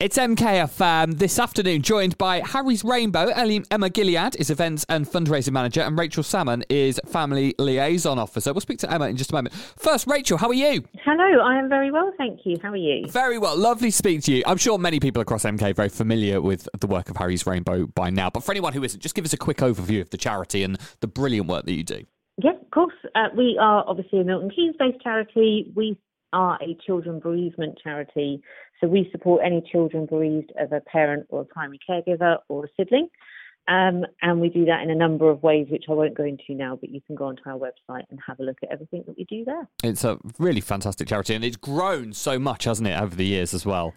It's MKFM this afternoon, joined by Harry's Rainbow. Emma Gilead is events and fundraising manager, and Rachel Salmon is family liaison officer. We'll speak to Emma in just a moment. First, Rachel, how are you? Hello, I am very well, thank you. How are you? Very well. Lovely to speak to you. I'm sure many people across MK are very familiar with the work of Harry's Rainbow by now, but for anyone who isn't, just give us a quick overview of the charity and the brilliant work that you do. Yes, of course. Uh, we are obviously a Milton Keynes based charity. We are a children bereavement charity. So we support any children bereaved of a parent or a primary caregiver or a sibling. Um, and we do that in a number of ways, which I won't go into now, but you can go onto our website and have a look at everything that we do there. It's a really fantastic charity, and it's grown so much, hasn't it, over the years as well?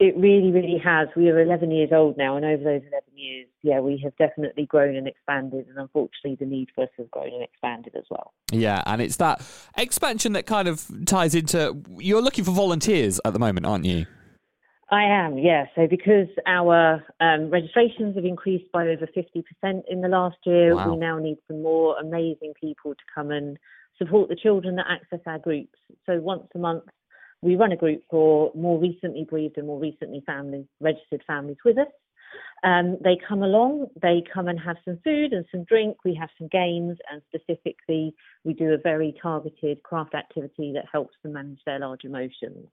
It really, really has. We are 11 years old now, and over those 11 years, yeah, we have definitely grown and expanded, and unfortunately, the need for us has grown and expanded as well. Yeah, and it's that expansion that kind of ties into you're looking for volunteers at the moment, aren't you? I am, yeah. So because our um, registrations have increased by over 50% in the last year, wow. we now need some more amazing people to come and support the children that access our groups. So once a month, we run a group for more recently bereaved and more recently registered families with us. Um, they come along, they come and have some food and some drink. We have some games, and specifically, we do a very targeted craft activity that helps them manage their large emotions.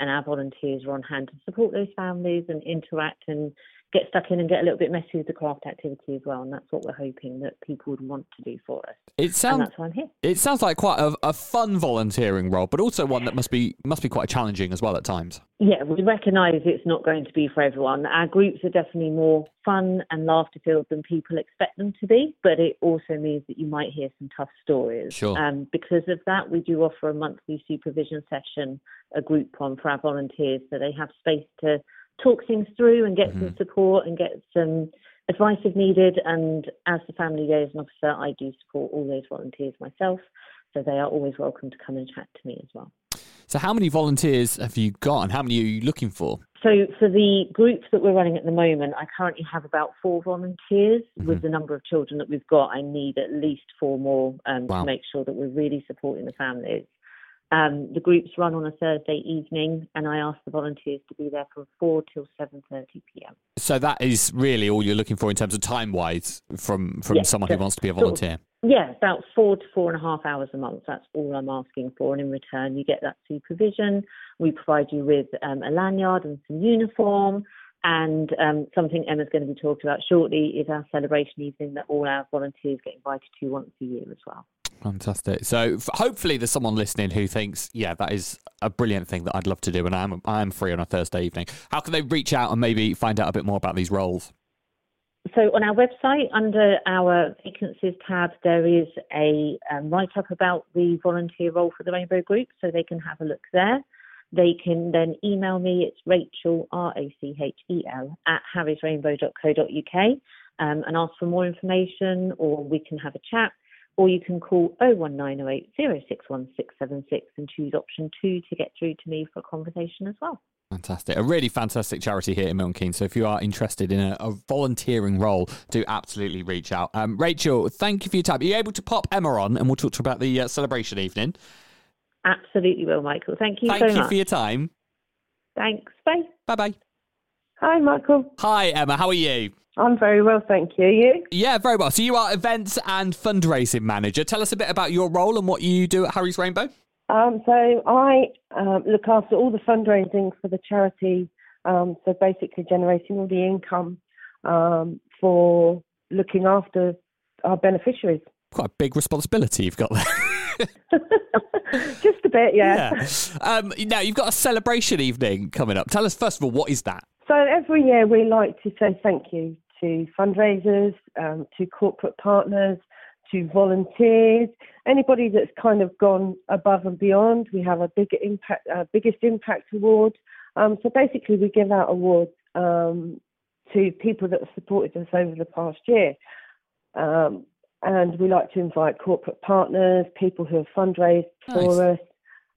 And our volunteers are on hand to support those families and interact and get stuck in and get a little bit messy with the craft activity as well. And that's what we're hoping that people would want to do for us. It sounds that's why I'm here. It sounds like quite a, a, fun volunteering role, but also one that must be must be quite challenging as well at times. Yeah, we recognise it's not going to be for everyone. Our groups are definitely more fun and laughter filled than people expect them to be, but it also means that you might hear some tough stories. Sure. Um, because of that, we do offer a monthly supervision session, a group one for our volunteers, so they have space to talk things through and get mm-hmm. some support and get some advice if needed. And as the family liaison officer, I do support all those volunteers myself. So they are always welcome to come and chat to me as well. So, how many volunteers have you got and how many are you looking for? So, for the groups that we're running at the moment, I currently have about four volunteers. Mm-hmm. With the number of children that we've got, I need at least four more um, wow. to make sure that we're really supporting the families. Um, the groups run on a Thursday evening, and I ask the volunteers to be there from four till seven thirty p.m. So that is really all you're looking for in terms of time wise from from yes, someone who wants to be a volunteer. Sort of, yeah, about four to four and a half hours a month. That's all I'm asking for, and in return, you get that supervision. We provide you with um, a lanyard and some uniform. And um, something Emma's going to be talking about shortly is our celebration evening that all our volunteers get invited to once a year as well. Fantastic. So hopefully there's someone listening who thinks, yeah, that is a brilliant thing that I'd love to do, and I'm I'm free on a Thursday evening. How can they reach out and maybe find out a bit more about these roles? So on our website, under our vacancies tab, there is a um, write up about the volunteer role for the Rainbow Group, so they can have a look there. They can then email me. It's Rachel R A C H E L at harrysrainbow.co.uk um, and ask for more information, or we can have a chat or you can call 01908 061676 and choose option two to get through to me for a conversation as well. Fantastic. A really fantastic charity here in Milton Keynes. So if you are interested in a, a volunteering role, do absolutely reach out. Um, Rachel, thank you for your time. Are you able to pop Emma on and we'll talk to her about the uh, celebration evening? Absolutely will, Michael. Thank you thank so you much. for your time. Thanks. Bye. Bye bye. Hi, Michael. Hi, Emma. How are you? I'm very well, thank you. You? Yeah, very well. So you are events and fundraising manager. Tell us a bit about your role and what you do at Harry's Rainbow. Um, so I um, look after all the fundraising for the charity. Um, so basically, generating all the income um, for looking after our beneficiaries. Quite a big responsibility you've got there. Just a bit, yeah. yeah. Um, now you've got a celebration evening coming up. Tell us first of all, what is that? So every year we like to say thank you to fundraisers, um, to corporate partners, to volunteers, anybody that's kind of gone above and beyond. We have a bigger impact, uh, biggest impact award. Um, so basically, we give out awards um, to people that have supported us over the past year. Um, and we like to invite corporate partners, people who have fundraised nice. for us,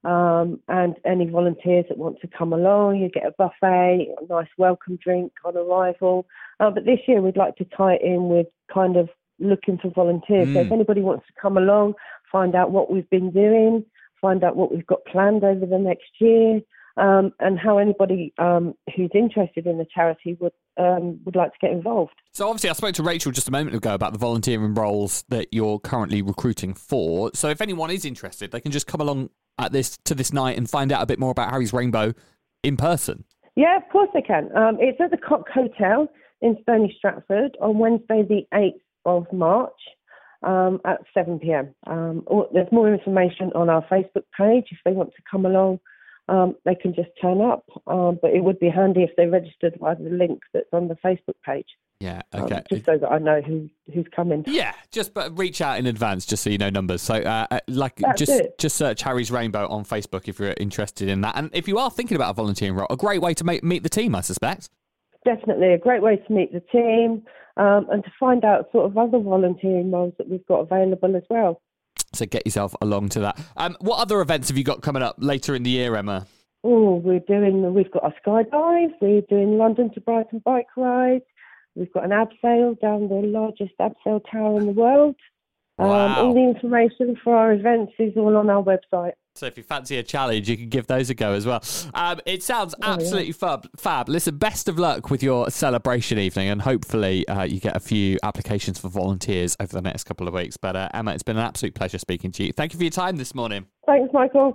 um, and any volunteers that want to come along, you get a buffet, a nice welcome drink on arrival. Uh, but this year we'd like to tie it in with kind of looking for volunteers. Mm. So if mm. anybody wants to come along, find out what we've been doing, find out what we've got planned over the next year, um, and how anybody um, who's interested in the charity would um, would like to get involved. So obviously, I spoke to Rachel just a moment ago about the volunteering roles that you're currently recruiting for. So if anyone is interested, they can just come along at this to this night and find out a bit more about Harry's Rainbow in person. Yeah, of course they can. Um, it's at the Cock Hotel in Stony Stratford on Wednesday, the 8th of March um, at 7 pm. Um, or, there's more information on our Facebook page if they want to come along um, they can just turn up. Um, but it would be handy if they registered via the link that's on the Facebook page. Yeah, um, okay. Um, just so that I know who who's coming. Yeah, just but reach out in advance just so you know numbers. So uh, uh like That's just it. just search Harry's Rainbow on Facebook if you're interested in that. And if you are thinking about a volunteering role, a great way to make, meet the team, I suspect. Definitely a great way to meet the team um, and to find out sort of other volunteering roles that we've got available as well. So get yourself along to that. Um, what other events have you got coming up later in the year, Emma? Oh, we're doing. We've got a skydive. We're doing London to Brighton bike ride. We've got an abseil down the largest abseil tower in the world. Um, wow. all the information for our events is all on our website. So if you fancy a challenge, you can give those a go as well. Um, it sounds absolutely oh, yeah. fab. Fab. Listen, best of luck with your celebration evening, and hopefully uh, you get a few applications for volunteers over the next couple of weeks. But uh, Emma, it's been an absolute pleasure speaking to you. Thank you for your time this morning. Thanks, Michael.